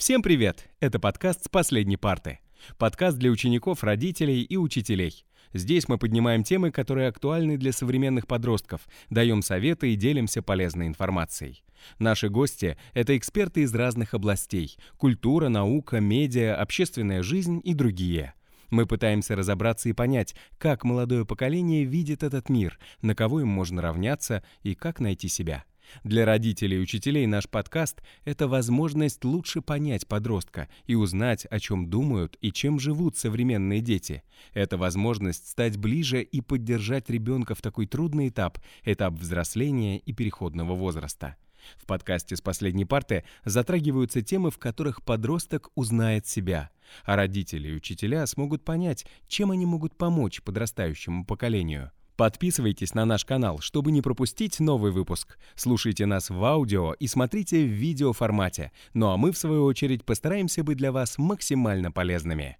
Всем привет! Это подкаст с последней парты. Подкаст для учеников, родителей и учителей. Здесь мы поднимаем темы, которые актуальны для современных подростков, даем советы и делимся полезной информацией. Наши гости — это эксперты из разных областей — культура, наука, медиа, общественная жизнь и другие. Мы пытаемся разобраться и понять, как молодое поколение видит этот мир, на кого им можно равняться и как найти себя. Для родителей и учителей наш подкаст — это возможность лучше понять подростка и узнать, о чем думают и чем живут современные дети. Это возможность стать ближе и поддержать ребенка в такой трудный этап, этап взросления и переходного возраста. В подкасте «С последней парты» затрагиваются темы, в которых подросток узнает себя, а родители и учителя смогут понять, чем они могут помочь подрастающему поколению. Подписывайтесь на наш канал, чтобы не пропустить новый выпуск. Слушайте нас в аудио и смотрите в видеоформате. Ну а мы, в свою очередь, постараемся быть для вас максимально полезными.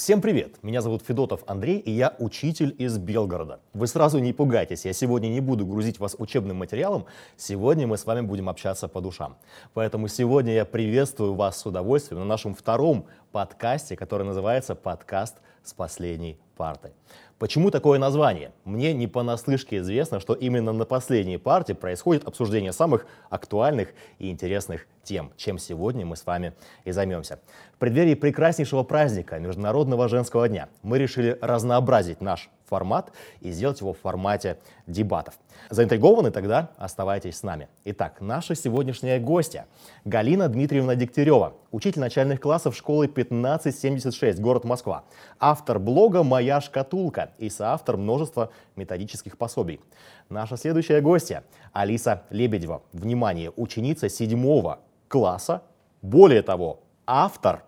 Всем привет! Меня зовут Федотов Андрей, и я учитель из Белгорода. Вы сразу не пугайтесь, я сегодня не буду грузить вас учебным материалом, сегодня мы с вами будем общаться по душам. Поэтому сегодня я приветствую вас с удовольствием на нашем втором подкасте, который называется «Подкаст с последней партой». Почему такое название? Мне не понаслышке известно, что именно на последней парте происходит обсуждение самых актуальных и интересных тем, чем сегодня мы с вами и займемся. В преддверии прекраснейшего праздника Международного женского дня мы решили разнообразить наш формат и сделать его в формате дебатов. Заинтригованы? Тогда оставайтесь с нами. Итак, наша сегодняшняя гостья Галина Дмитриевна Дегтярева, учитель начальных классов школы 1576, город Москва, автор блога «Моя шкатулка» и соавтор множества методических пособий. Наша следующая гостья Алиса Лебедева. Внимание, ученица седьмого класса, более того, автор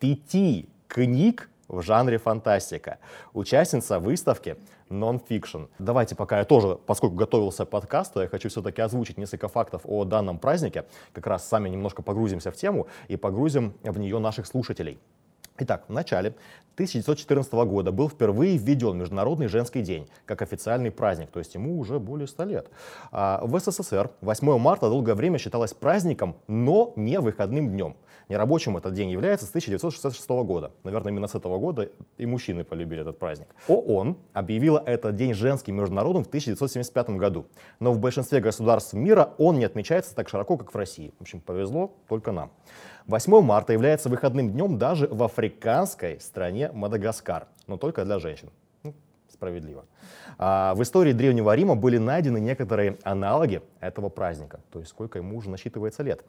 пяти книг в жанре фантастика. Участница выставки Non-Fiction. Давайте пока я тоже, поскольку готовился к подкасту, я хочу все-таки озвучить несколько фактов о данном празднике. Как раз сами немножко погрузимся в тему и погрузим в нее наших слушателей. Итак, в начале 1914 года был впервые введен Международный женский день как официальный праздник, то есть ему уже более 100 лет. А в СССР 8 марта долгое время считалось праздником, но не выходным днем. Нерабочим этот день является с 1966 года. Наверное, именно с этого года и мужчины полюбили этот праздник. ООН объявила этот день женским международным в 1975 году. Но в большинстве государств мира он не отмечается так широко, как в России. В общем, повезло только нам. 8 марта является выходным днем даже в африканской стране Мадагаскар, но только для женщин. Ну, справедливо. А в истории Древнего Рима были найдены некоторые аналоги этого праздника, то есть сколько ему уже насчитывается лет.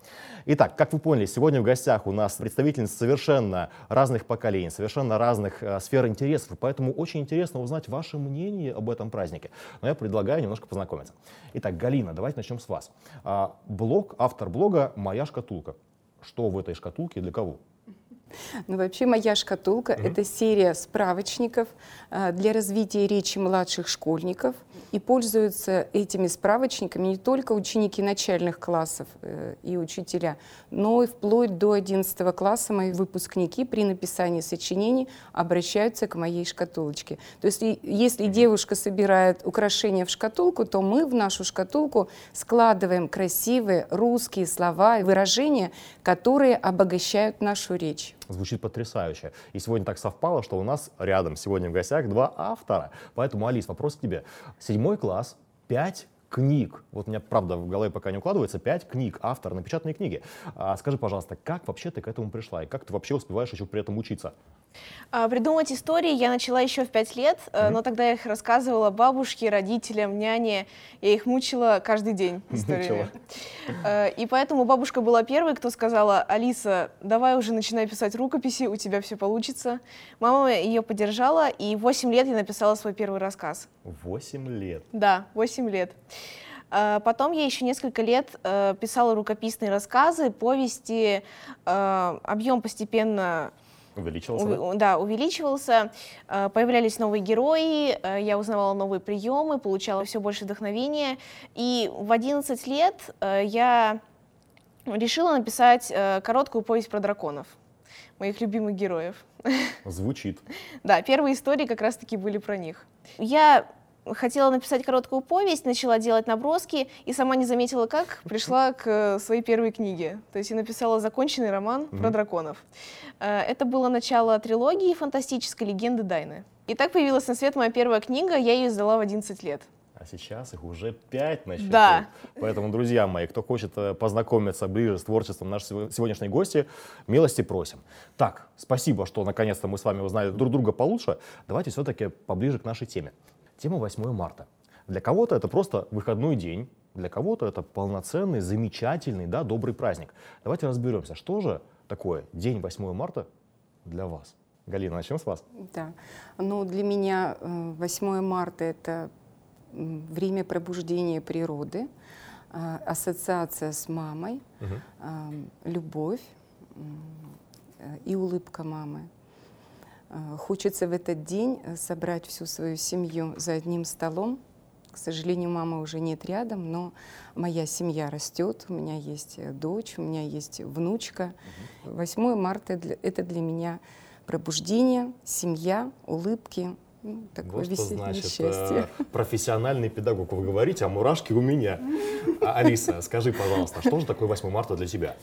Итак, как вы поняли, сегодня в гостях у нас представительницы совершенно разных поколений, совершенно разных э, сфер интересов, поэтому очень интересно узнать ваше мнение об этом празднике. Но я предлагаю немножко познакомиться. Итак, Галина, давайте начнем с вас. А, блог, автор блога «Моя шкатулка» что в этой шкатулке и для кого? Ну, вообще, моя шкатулка mm-hmm. это серия справочников э, для развития речи младших школьников. И пользуются этими справочниками не только ученики начальных классов э, и учителя, но и вплоть до 11 класса мои выпускники при написании сочинений обращаются к моей шкатулочке. То есть, если девушка собирает украшения в шкатулку, то мы в нашу шкатулку складываем красивые русские слова и выражения, которые обогащают нашу речь звучит потрясающе. И сегодня так совпало, что у нас рядом сегодня в гостях два автора. Поэтому, Алис, вопрос к тебе. Седьмой класс, пять книг. Вот у меня, правда, в голове пока не укладывается. Пять книг, автор, напечатанные книги. А скажи, пожалуйста, как вообще ты к этому пришла? И как ты вообще успеваешь еще при этом учиться? А, придумывать истории я начала еще в пять лет, mm-hmm. но тогда я их рассказывала бабушке, родителям, няне. Я их мучила каждый день историями. Э, и поэтому бабушка была первой, кто сказала, Алиса, давай уже начинай писать рукописи, у тебя все получится. Мама ее поддержала, и в 8 лет я написала свой первый рассказ. Восемь лет? Да, восемь лет. А, потом я еще несколько лет э, писала рукописные рассказы, повести. Объем постепенно Увеличивался, У, да? увеличивался. Э, появлялись новые герои, э, я узнавала новые приемы, получала все больше вдохновения. И в 11 лет э, я решила написать короткую повесть про драконов, моих любимых героев. Звучит. Да, первые истории как раз-таки были про них. Я хотела написать короткую повесть, начала делать наброски и сама не заметила, как пришла к своей первой книге. То есть я написала законченный роман mm-hmm. про драконов. Э, это было начало трилогии фантастической легенды Дайны. И так появилась на свет моя первая книга, я ее издала в 11 лет. А сейчас их уже пять на счету. Да. Поэтому, друзья мои, кто хочет э, познакомиться ближе с творчеством нашей сегодняшней гости, милости просим. Так, спасибо, что наконец-то мы с вами узнали друг друга получше. Давайте все-таки поближе к нашей теме. Тема 8 марта. Для кого-то это просто выходной день, для кого-то это полноценный, замечательный, да, добрый праздник. Давайте разберемся, что же такое день 8 марта для вас. Галина, начнем с вас. Да. Ну, для меня 8 э, марта — это время пробуждения природы, э, ассоциация с мамой, угу. любовь и улыбка мамы. Э, хочется в этот день э, собрать всю свою семью за одним столом. К сожалению, мамы уже нет рядом, но моя семья растет. У меня есть э, дочь, у меня есть внучка. 8 марта — это для меня пробуждение, семья, улыбки, ну, такое вот что значит счастье. профессиональный педагог. Вы говорите, а мурашки у меня. А, Алиса, скажи, пожалуйста, что же такое 8 марта для тебя?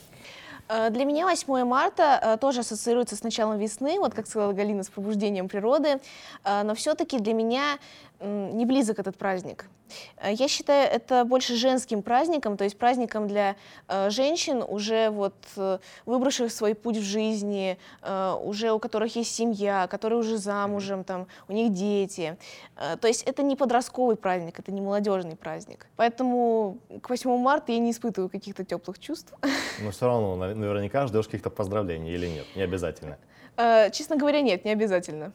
Э, для меня 8 марта э, тоже ассоциируется с началом весны, вот как сказала Галина, с пробуждением природы, э, но все-таки для меня не близок этот праздник. Я считаю это больше женским праздником, то есть праздником для женщин, уже вот выбравших свой путь в жизни, уже у которых есть семья, которые уже замужем, там, у них дети. То есть это не подростковый праздник, это не молодежный праздник. Поэтому к 8 марта я не испытываю каких-то теплых чувств. Но все равно наверняка ждешь каких-то поздравлений или нет? Не обязательно. Э, честно говоря, нет, не обязательно.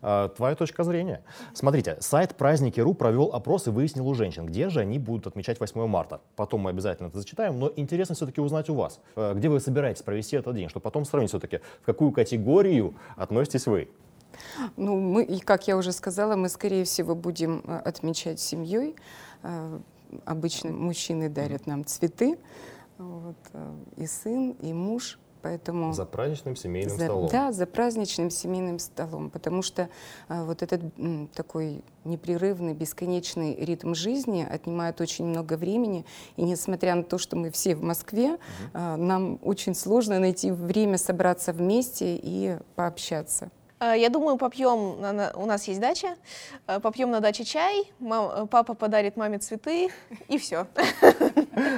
А, твоя точка зрения. Смотрите, сайт праздники.ру провел опрос и выяснил у женщин, где же они будут отмечать 8 марта. Потом мы обязательно это зачитаем, но интересно все-таки узнать у вас, э, где вы собираетесь провести этот день, чтобы потом сравнить все-таки, в какую категорию относитесь вы. Ну, мы, и как я уже сказала, мы, скорее всего, будем э, отмечать семьей. Э, обычно мужчины дарят нам цветы, вот, и сын, и муж. Поэтому за праздничным семейным за, столом. Да, за праздничным семейным столом, потому что а, вот этот м, такой непрерывный, бесконечный ритм жизни отнимает очень много времени, и несмотря на то, что мы все в Москве, угу. а, нам очень сложно найти время собраться вместе и пообщаться. А, я думаю, попьем, у нас есть дача, а, попьем на даче чай, мам, папа подарит маме цветы, и все.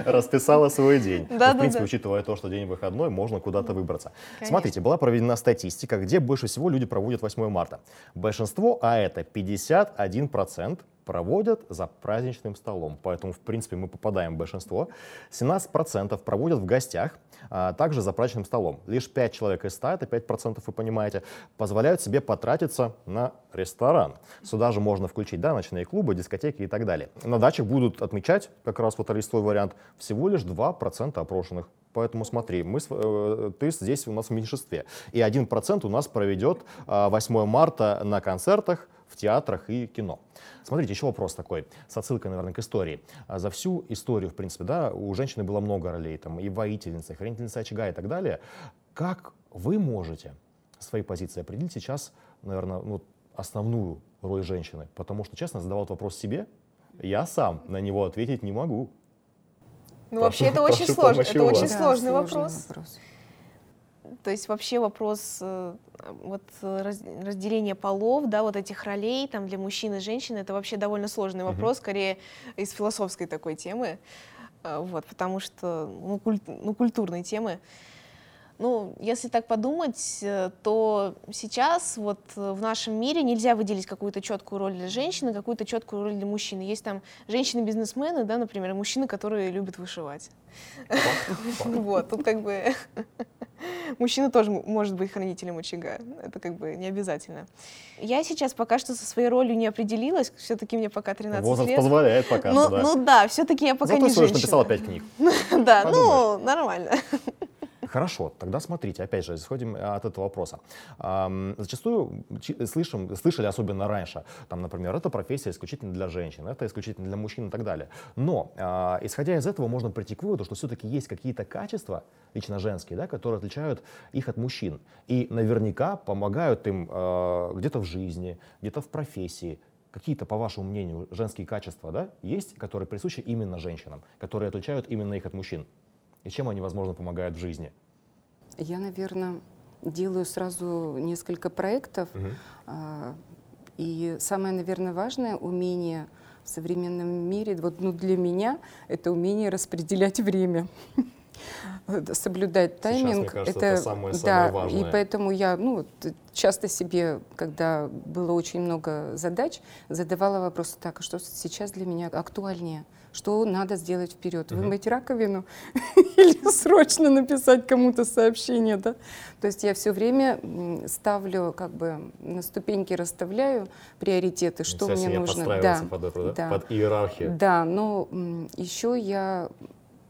Расписала свой день. Да, ну, в принципе, да. учитывая то, что день выходной, можно куда-то выбраться. Конечно. Смотрите, была проведена статистика, где больше всего люди проводят 8 марта. Большинство, а это 51%, проводят за праздничным столом. Поэтому, в принципе, мы попадаем в большинство. 17% проводят в гостях, а также за праздничным столом. Лишь 5 человек из 100, это 5%, вы понимаете, позволяют себе потратиться на ресторан. Сюда же можно включить да, ночные клубы, дискотеки и так далее. На дачах будут отмечать, как раз вот твой вариант, всего лишь 2% опрошенных. Поэтому смотри, мы, э, ты здесь у нас в меньшинстве. И 1% у нас проведет 8 а, марта на концертах, в театрах и кино. Смотрите, еще вопрос такой, с отсылкой, наверное, к истории. А за всю историю, в принципе, да, у женщины было много ролей, там, и воительница, и хранительница очага и так далее. Как вы можете свои позиции определить сейчас, наверное, ну, основную роль женщины? Потому что, честно, задавал вопрос себе, я сам на него ответить не могу. Ну, вообще, это очень сложно. Это очень да, сложный вопрос. вопрос. То есть вообще вопрос э, вот разделения полов, да, вот этих ролей там для мужчин и женщин, это вообще довольно сложный вопрос, mm-hmm. скорее из философской такой темы, э, вот, потому что ну, культ, ну культурной темы. Ну, если так подумать, э, то сейчас вот в нашем мире нельзя выделить какую-то четкую роль для женщины, какую-то четкую роль для мужчины. Есть там женщины-бизнесмены, да, например, мужчины, которые любят вышивать. Вот, тут как бы мужчина тоже может быть хранителем очага. Это как бы не обязательно. Я сейчас пока что со своей ролью не определилась. Все-таки мне пока 13 Возраст лет. позволяет пока ну, да. Ну да, все-таки я пока Зато не женщина. написала 5 книг. Да, ну, нормально. Хорошо, тогда смотрите, опять же, исходим э, от этого вопроса. Зачастую слышим, слышали, особенно раньше, там, например, это профессия исключительно для женщин, это исключительно для мужчин и так далее. Но, а, исходя из этого, можно прийти к выводу, что все-таки есть какие-то качества, лично женские, да, которые отличают их от мужчин. И наверняка помогают им э, где-то в жизни, где-то в профессии. какие-то, по вашему мнению, женские качества да, есть, которые присущи именно женщинам, которые отличают именно их от мужчин? И чем они, возможно, помогают в жизни? Я, наверное, делаю сразу несколько проектов. А, И самое, наверное, важное умение в современном мире, вот ну, для меня, это умение распределять время. Соблюдать Сейчас, мне тайминг. кажется, это самое-самое да, важное. и поэтому я ну, вот, часто себе, когда было очень много задач, задавала вопрос, так, а что сейчас для меня актуальнее? Что надо сделать вперед? Вымыть раковину или срочно написать кому-то сообщение, да? То есть я все время ставлю, как бы на ступеньки расставляю приоритеты, что Вся мне нужно. Да, под это, да? да. Под иерархию. да, но еще я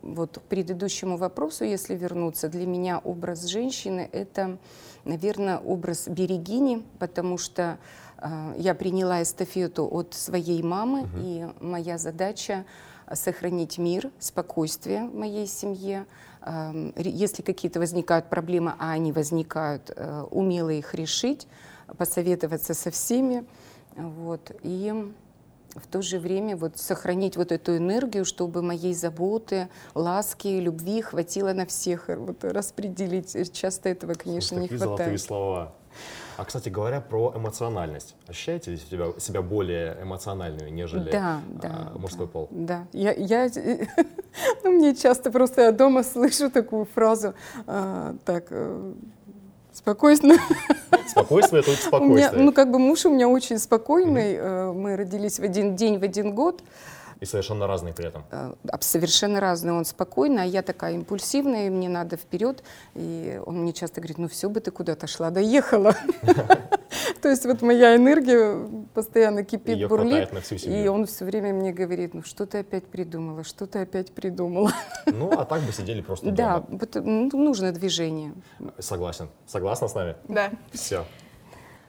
вот к предыдущему вопросу, если вернуться, для меня образ женщины это, наверное, образ берегини, потому что э, я приняла эстафету от своей мамы, Мгм. и моя задача сохранить мир, спокойствие в моей семье. Ре- Если какие-то возникают проблемы, а они возникают, э, умело их решить, посоветоваться со всеми. Вот. И в то же время вот сохранить вот эту энергию, чтобы моей заботы, ласки, любви хватило на всех. Вот распределить. Часто этого, конечно, Слушай, не такие золотые хватает. слова. А, кстати говоря, про эмоциональность. Ощущаете ли себя, себя более эмоциональную, нежели Да, а, да. мужской да, пол? Да. Я, я, ну, мне часто просто я дома слышу такую фразу, а, так, Спокойствие У меня, спокойствие. ну, как бы муж у меня очень спокойный, э, мы родились в один день, в один год, И совершенно разные при этом. э, совершенно разный, он спокойный, а я такая импульсивная, и мне надо вперед, и он мне часто говорит, ну все бы ты куда-то шла, доехала. То есть вот моя энергия постоянно кипит, бурлит, и он все время мне говорит, ну что ты опять придумала, что ты опять придумала. Ну, а так бы сидели просто Да, ну, нужно движение. Согласен. Согласна с нами? Да. Все.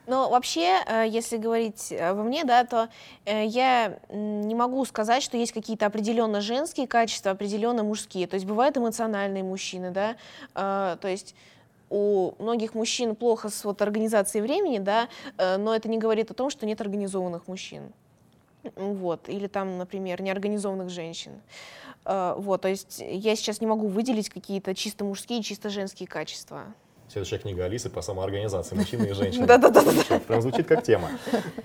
Но вообще, э, если говорить э, обо мне, да, то э, я не могу сказать, что есть какие-то определенно женские качества, определенно мужские. То есть бывают эмоциональные мужчины, да, то есть у многих мужчин плохо с вот организацией времени, да, но это не говорит о том, что нет организованных мужчин. Вот, или там, например, неорганизованных женщин. Вот, то есть я сейчас не могу выделить какие-то чисто мужские, чисто женские качества. Следующая книга Алисы по самоорганизации мужчины и женщины. Да-да-да. Прям звучит как тема.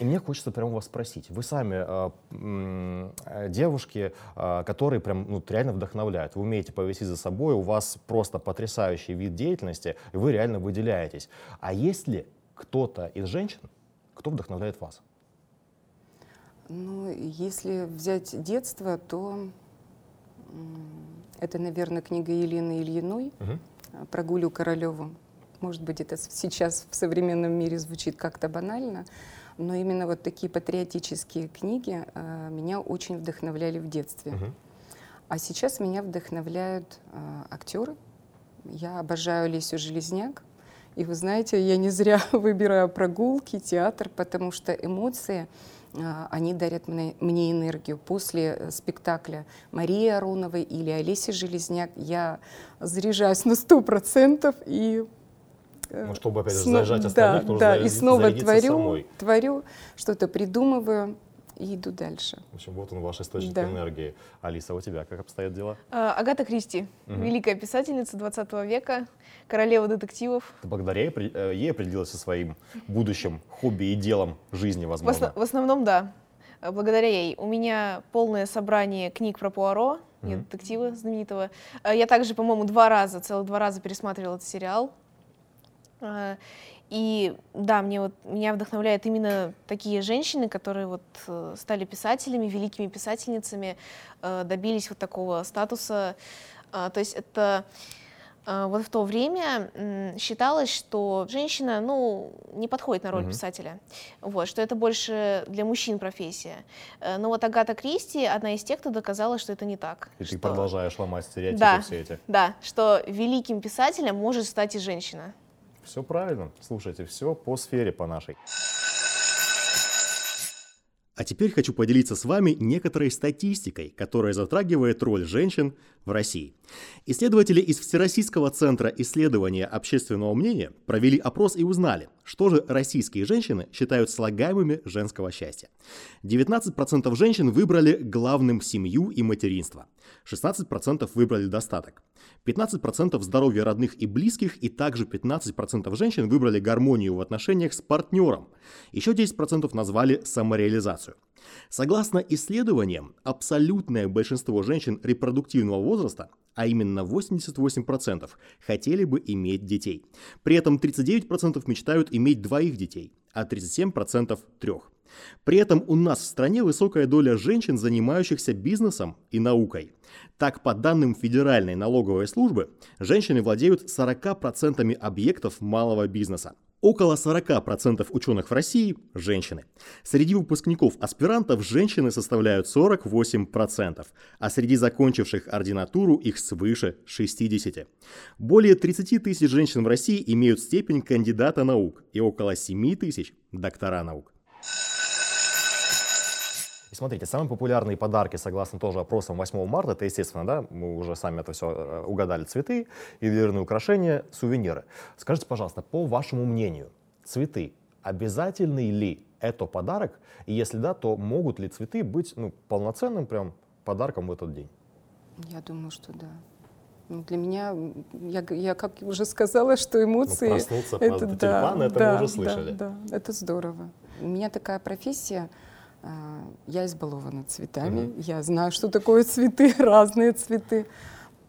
И мне хочется прямо вас спросить. Вы сами э, девушки, э, которые прям ну, реально вдохновляют. Вы умеете повести за собой, у вас просто потрясающий вид деятельности, и вы реально выделяетесь. А есть ли кто-то из женщин, кто вдохновляет вас? Ну, если взять детство, то это, наверное, книга Елены Ильиной а, про Гулю Королеву. Может быть, это сейчас в современном мире звучит как-то банально, но именно вот такие патриотические книги а, меня очень вдохновляли в детстве. Мгм. А сейчас меня вдохновляют э, актеры. Я обожаю Лесю Железняк. И вы знаете, я не зря выбираю прогулки, театр, потому что эмоции, а, они дарят мне, мне энергию. После э, спектакля Марии Ароновой или Олеси Железняк я заряжаюсь на сто процентов и э, Ну, чтобы, опять же, сно- заряжать да, остальных, нужно да, и снова творю, самой. творю, что-то придумываю и иду дальше. В общем, вот он ваш источник Да. энергии. Алиса, у тебя как обстоят дела? А, Агата Кристи, Мгм. великая писательница 20 века, королева детективов. Ты благодаря ей, э, ей определилась со своим будущим хобби и делом жизни, В, возможно. осно- в основном, да. А, Благодаря ей. У меня полное собрание книг про Пуаро, нет, детектива знаменитого. А, Я также, по-моему, два раза, целых два раза пересматривала этот сериал. А, И да, мне вот, меня вдохновляют именно такие женщины, которые вот э, стали писателями, великими писательницами, э, добились вот такого статуса. А, То есть это а, вот в то время считалось, что женщина, ну, не подходит на роль Мгм. писателя, вот, что это больше для мужчин профессия. Э, Но вот Агата Кристи одна из тех, кто доказала, что это не так. И ты что- продолжаешь ломать стереотипы Да. все эти. Да, что великим писателем может стать и женщина. Все правильно. Слушайте, все по сфере, по нашей. А теперь хочу поделиться с вами некоторой статистикой, которая затрагивает роль женщин в России. Исследователи из Всероссийского центра исследования общественного мнения провели опрос и узнали, что же российские женщины считают слагаемыми женского счастья. 19% женщин выбрали главным семью и материнство, 16% выбрали достаток, 15% здоровье родных и близких и также 15% женщин выбрали гармонию в отношениях с партнером. Еще 10% назвали самореализацию. Согласно исследованиям, абсолютное большинство женщин репродуктивного возраста, а именно 88%, хотели бы иметь детей. При этом 39% мечтают иметь двоих детей, а 37% трех. При этом у нас в стране высокая доля женщин, занимающихся бизнесом и наукой. Так, по данным Федеральной налоговой службы, женщины владеют 40% объектов малого бизнеса. Около 40% ученых в России – женщины. Среди выпускников-аспирантов женщины составляют 48%, а среди закончивших ординатуру их свыше 60%. Более 30 тысяч женщин в России имеют степень кандидата наук и около 7 тысяч – доктора наук. Смотрите, самые популярные подарки, согласно тоже опросам 8 марта, это, естественно, да, мы уже сами это все э, угадали, цветы, ювелирные украшения, сувениры. Скажите, пожалуйста, по вашему мнению, цветы обязательный ли это подарок? И если да, то могут ли цветы быть ну, полноценным прям подарком в этот день? Я думаю, что да. Ну, для меня, я, я как уже сказала, что эмоции... Ну, проснуться это, да, тюльпан, это да, мы уже слышали. Да, да, это здорово. У меня такая профессия, я избалована цветами, угу. я знаю, что такое цветы, разные цветы,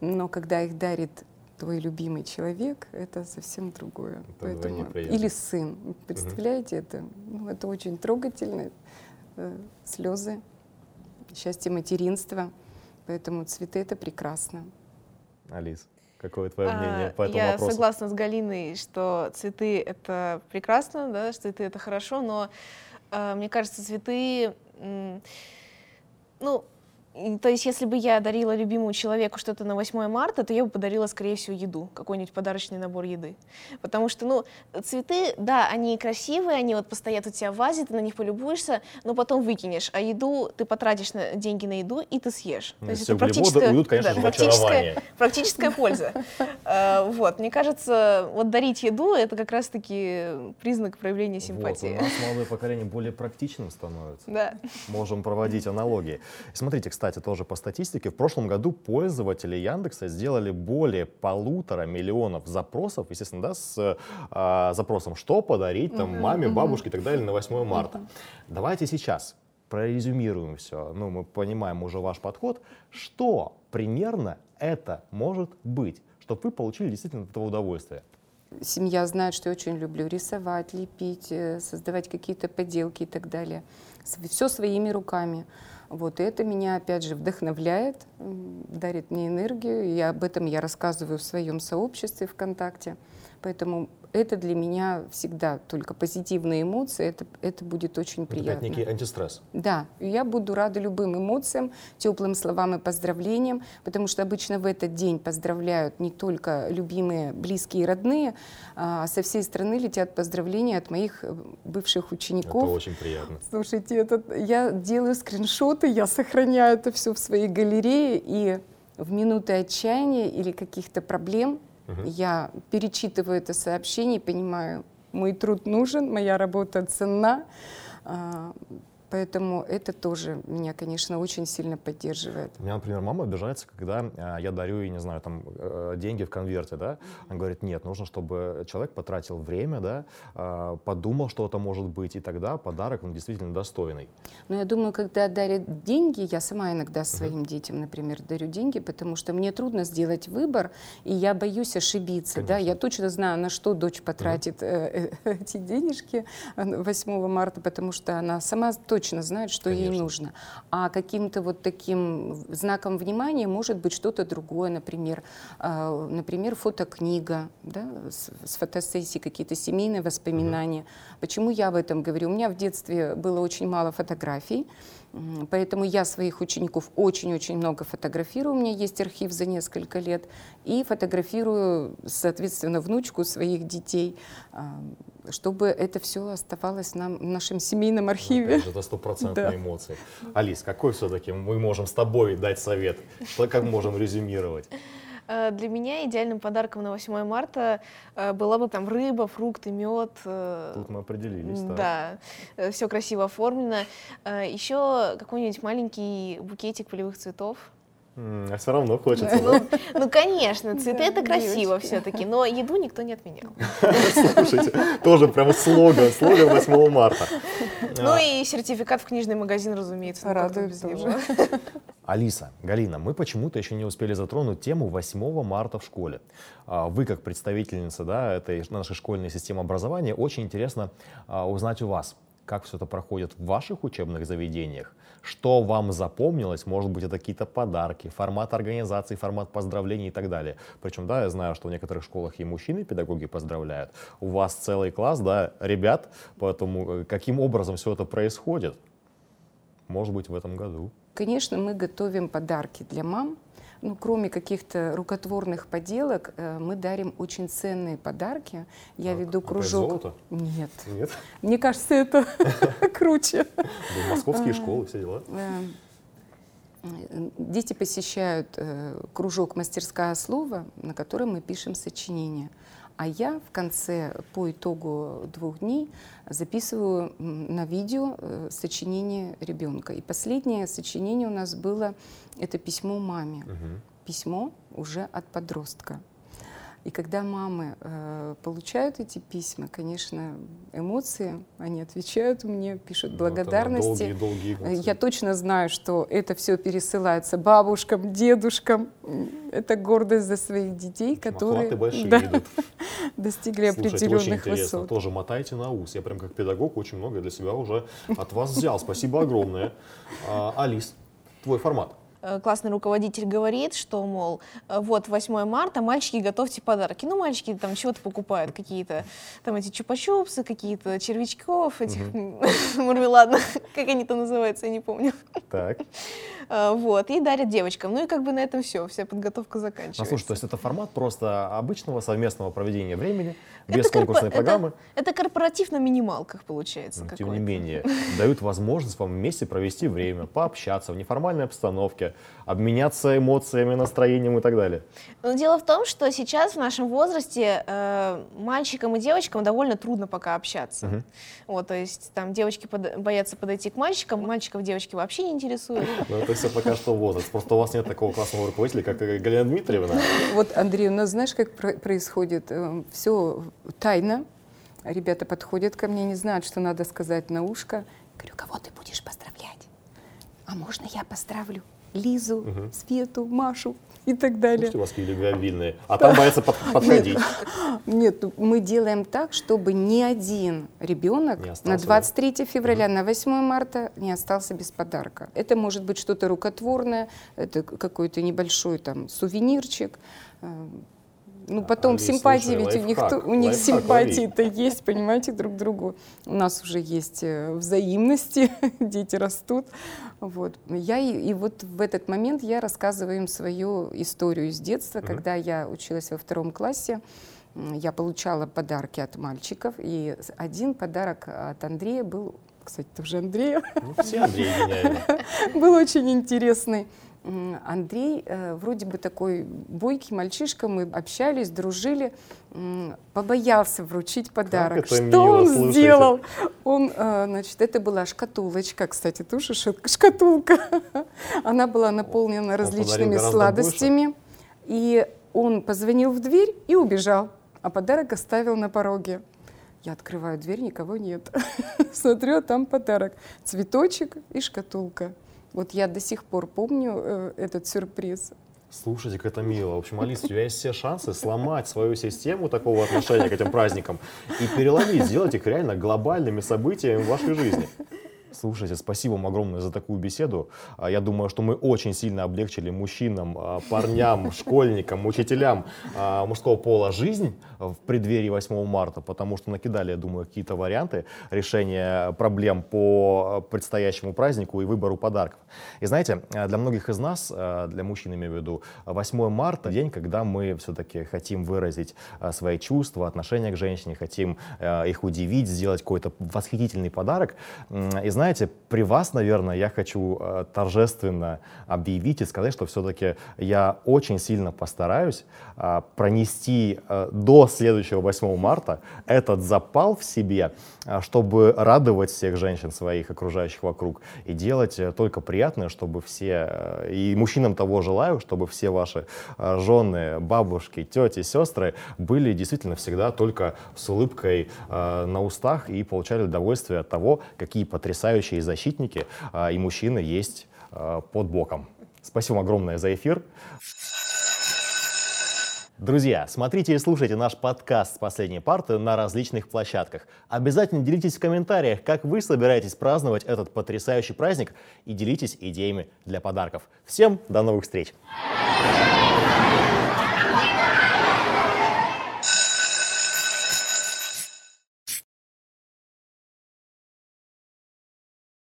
но когда их дарит твой любимый человек, это совсем другое. Это Поэтому... Или сын. Представляете угу. это? Ну, это очень трогательно. Э, слезы, счастье материнства. Поэтому цветы это прекрасно. Алис, какое твое мнение а, по этому я вопросу? Я согласна с Галиной, что цветы это прекрасно, да, что цветы это хорошо, но а, мне кажется, цветы, ну, то есть, если бы я дарила любимому человеку что-то на 8 марта, то я бы подарила, скорее всего, еду, какой-нибудь подарочный набор еды. Потому что, ну, цветы, да, они красивые, они вот постоят у тебя в вазе, ты на них полюбуешься, но потом выкинешь. А еду ты потратишь на, деньги на еду, и ты съешь. То есть, это практическая, уйдут, конечно, да, практическая, практическая польза. А, вот, мне кажется, вот дарить еду — это как раз-таки признак проявления симпатии. У нас молодое поколение более практичным становится. Да. Можем проводить аналогии. Смотрите, кстати, кстати, тоже по статистике, в прошлом году пользователи Яндекса сделали более полутора миллионов запросов, естественно, да, с а, запросом, что подарить там маме, бабушке и так далее на 8 марта. Давайте сейчас прорезюмируем все. Ну, мы понимаем уже ваш подход. Что примерно это может быть, чтобы вы получили действительно это удовольствие? Семья знает, что я очень люблю рисовать, лепить, э, создавать какие-то поделки и так далее. Все своими руками. Вот, и это меня, опять же, вдохновляет, дарит мне энергию, и об этом я рассказываю в своем сообществе ВКонтакте. Поэтому это для меня всегда только позитивные эмоции, это, это будет очень приятно. Это некий антистресс. Да, я буду рада любым эмоциям, теплым словам и поздравлениям, потому что обычно в этот день поздравляют не только любимые, близкие и родные, а со всей страны летят поздравления от моих э, бывших учеников. Это очень приятно. Слушайте, это, я делаю скриншоты, я сохраняю это все в своей галерее, и в минуты отчаяния или каких-то проблем Угу. Я перечитываю это сообщение и понимаю, мой труд нужен, моя работа ценна. А, Поэтому это тоже меня, конечно, очень сильно поддерживает. У меня, например, мама обижается, когда э, я дарю ей, не знаю, там, э, деньги в конверте, да. Она говорит, нет, нужно, чтобы человек потратил время, да, э, подумал, что это может быть, и тогда подарок, он действительно достойный. Но я думаю, когда дарят деньги, я сама иногда своим uh-huh. детям, например, дарю деньги, потому что мне трудно сделать выбор, и я боюсь ошибиться, Конечно. да. Я точно знаю, на что дочь потратит uh-huh. эти денежки 8 марта, потому что она сама точно точно знает, что Конечно. ей нужно. А каким-то вот таким знаком внимания может быть что-то другое, например, э, например, фотокнига, да, с, с фотосессией, какие-то семейные воспоминания. Угу. Почему я об этом говорю? У меня в детстве было очень мало фотографий. Поэтому я своих учеников очень-очень много фотографирую. У меня есть архив за несколько лет. И фотографирую, соответственно, внучку своих детей. А, чтобы это все оставалось нам, в нашем семейном архиве. Опять же, это стопроцентные да. эмоции. Алис, какой все-таки мы можем с тобой дать совет? Как можем резюмировать? Э, для меня идеальным подарком на 8 марта э, была бы там рыба, фрукты, мед. Э, Тут мы определились. Да, да все красиво оформлено. Еще какой-нибудь маленький букетик полевых цветов. А все равно хочется. Ну, ну конечно, цветы это красиво все-таки, но еду никто не отменял. Слушайте, тоже прям слоган, слоган 8 марта. Ну и сертификат в книжный магазин, разумеется. Радует тоже. Алиса, Галина, мы почему-то еще не успели затронуть тему 8 марта в школе. А, вы, как представительница да, этой нашей школьной системы образования, очень интересно а, узнать у вас, как все это проходит в ваших учебных заведениях, что вам запомнилось, может быть, это какие-то подарки, формат организации, формат поздравлений и так далее. Причем, да, я знаю, что в некоторых школах и мужчины педагоги поздравляют. У вас целый класс, да, ребят, поэтому э, каким образом все это происходит? Может быть, в этом году. Конечно, мы готовим подарки для мам, ну, кроме каких-то рукотворных поделок, э, мы дарим очень ценные подарки. Я так, веду кружок. Золото? Нет. Нет. Мне кажется, это круче. Московские школы, все дела. Дети посещают э, кружок «Мастерская слова», на котором мы пишем сочинения. А я в конце, по итогу двух дней, записываю на видео э, сочинение ребенка. И последнее сочинение у нас было, это письмо маме. Угу. Письмо уже от подростка. И когда мамы э, получают эти письма, конечно, эмоции, они отвечают мне, пишут ну, благодарности. долгие, долгие эмоции. Я точно знаю, что это все пересылается бабушкам, дедушкам. Это гордость за своих детей, которые да, идут. достигли Слушайте, определенных очень интересно. высот. Тоже мотайте на ус. Я прям как педагог очень много для себя уже от вас взял. Спасибо огромное. А, Алис, твой формат. Э, классный руководитель говорит, что, мол, э, вот 8 марта, мальчики, готовьте подарки. Ну, мальчики там чего-то покупают, какие-то там эти чупа-чупсы, какие-то червячков, этих мармеладных, как они там называются, я не помню. Так. Э, вот, и дарят девочкам. Ну и как бы на этом все, вся подготовка заканчивается. А слушай, то есть это формат просто обычного совместного проведения времени, без это конкурсной корпо... программы? Это, это корпоратив на минималках получается. Но, тем не менее, дают возможность вам вместе провести время, пообщаться в неформальной обстановке, обменяться эмоциями, настроением и так далее. Но дело в том, что сейчас в нашем возрасте э, мальчикам и девочкам довольно трудно пока общаться. Угу. Вот, то есть там девочки под... боятся подойти к мальчикам, мальчиков девочки вообще не интересуют. Ну, все пока что возраст. Просто у вас нет такого классного руководителя, как Галина Дмитриевна. Вот, Андрей, у нас знаешь, как происходит? Э, все тайно. Ребята подходят ко мне, не знают, что надо сказать на ушко. Говорю, кого ты будешь поздравлять? А можно я поздравлю? Лизу, угу. Свету, Машу и так далее. Слушайте, у вас любвеобильные. А там боятся под, подходить. Нет, ну, мы делаем так, чтобы ни один ребенок на 23 да? февраля, на 8 марта не остался без подарка. Это может быть что-то рукотворное, это какой-то небольшой там сувенирчик, э, ну, потом а, симпатии, ведь у них, у них симпатии-то есть, понимаете, друг к другу. У нас уже есть э, взаимности, дети растут. Вот. Я и, и вот в этот момент я рассказываю им свою историю из детства, mm-hmm. когда я училась во втором классе. Я получала подарки от мальчиков, и один подарок от Андрея был, кстати, тоже Андрея. Ну, все Андреи. Был очень интересный. Андрей э, вроде бы такой бойкий мальчишка, мы общались, дружили, побоялся вручить подарок. Что мило, он слушайте. сделал? Он, э, значит, это была шкатулочка, кстати, тоже шкатулка. Она была наполнена различными сладостями. Больше. И он позвонил в дверь и убежал, а подарок оставил на пороге. Я открываю дверь, никого нет. Смотрю, а там подарок. Цветочек и шкатулка. Вот я до сих пор помню э, этот сюрприз. Слушайте, как это мило. В общем, Алиса, у тебя есть все шансы сломать свою систему такого отношения к этим праздникам и переломить, сделать их реально глобальными событиями в вашей жизни. Слушайте, спасибо вам огромное за такую беседу. А, я думаю, что мы очень сильно облегчили мужчинам, а, парням, школьникам, учителям а, мужского пола жизнь в преддверии 8 марта, потому что накидали, я думаю, какие-то варианты решения проблем по предстоящему празднику и выбору подарков. И знаете, для многих из нас, для мужчин имею в виду, 8 марта день, когда мы все-таки хотим выразить свои чувства, отношения к женщине, хотим их удивить, сделать какой-то восхитительный подарок. И знаете, при вас, наверное, я хочу э, торжественно объявить и сказать, что все-таки я очень сильно постараюсь э, пронести э, до следующего 8 марта этот запал в себе, чтобы радовать всех женщин своих, окружающих вокруг, и делать э, только приятное, чтобы все, э, и мужчинам того желаю, чтобы все ваши э, жены, бабушки, тети, сестры были действительно всегда только с улыбкой на устах и получали удовольствие от того, какие потрясающие защитники а, и мужчины есть а, под боком. Спасибо огромное за эфир. Друзья, смотрите и слушайте наш подкаст с последней парты на различных площадках. Обязательно делитесь в комментариях, как вы собираетесь праздновать этот потрясающий праздник и делитесь идеями для подарков. Всем до новых встреч!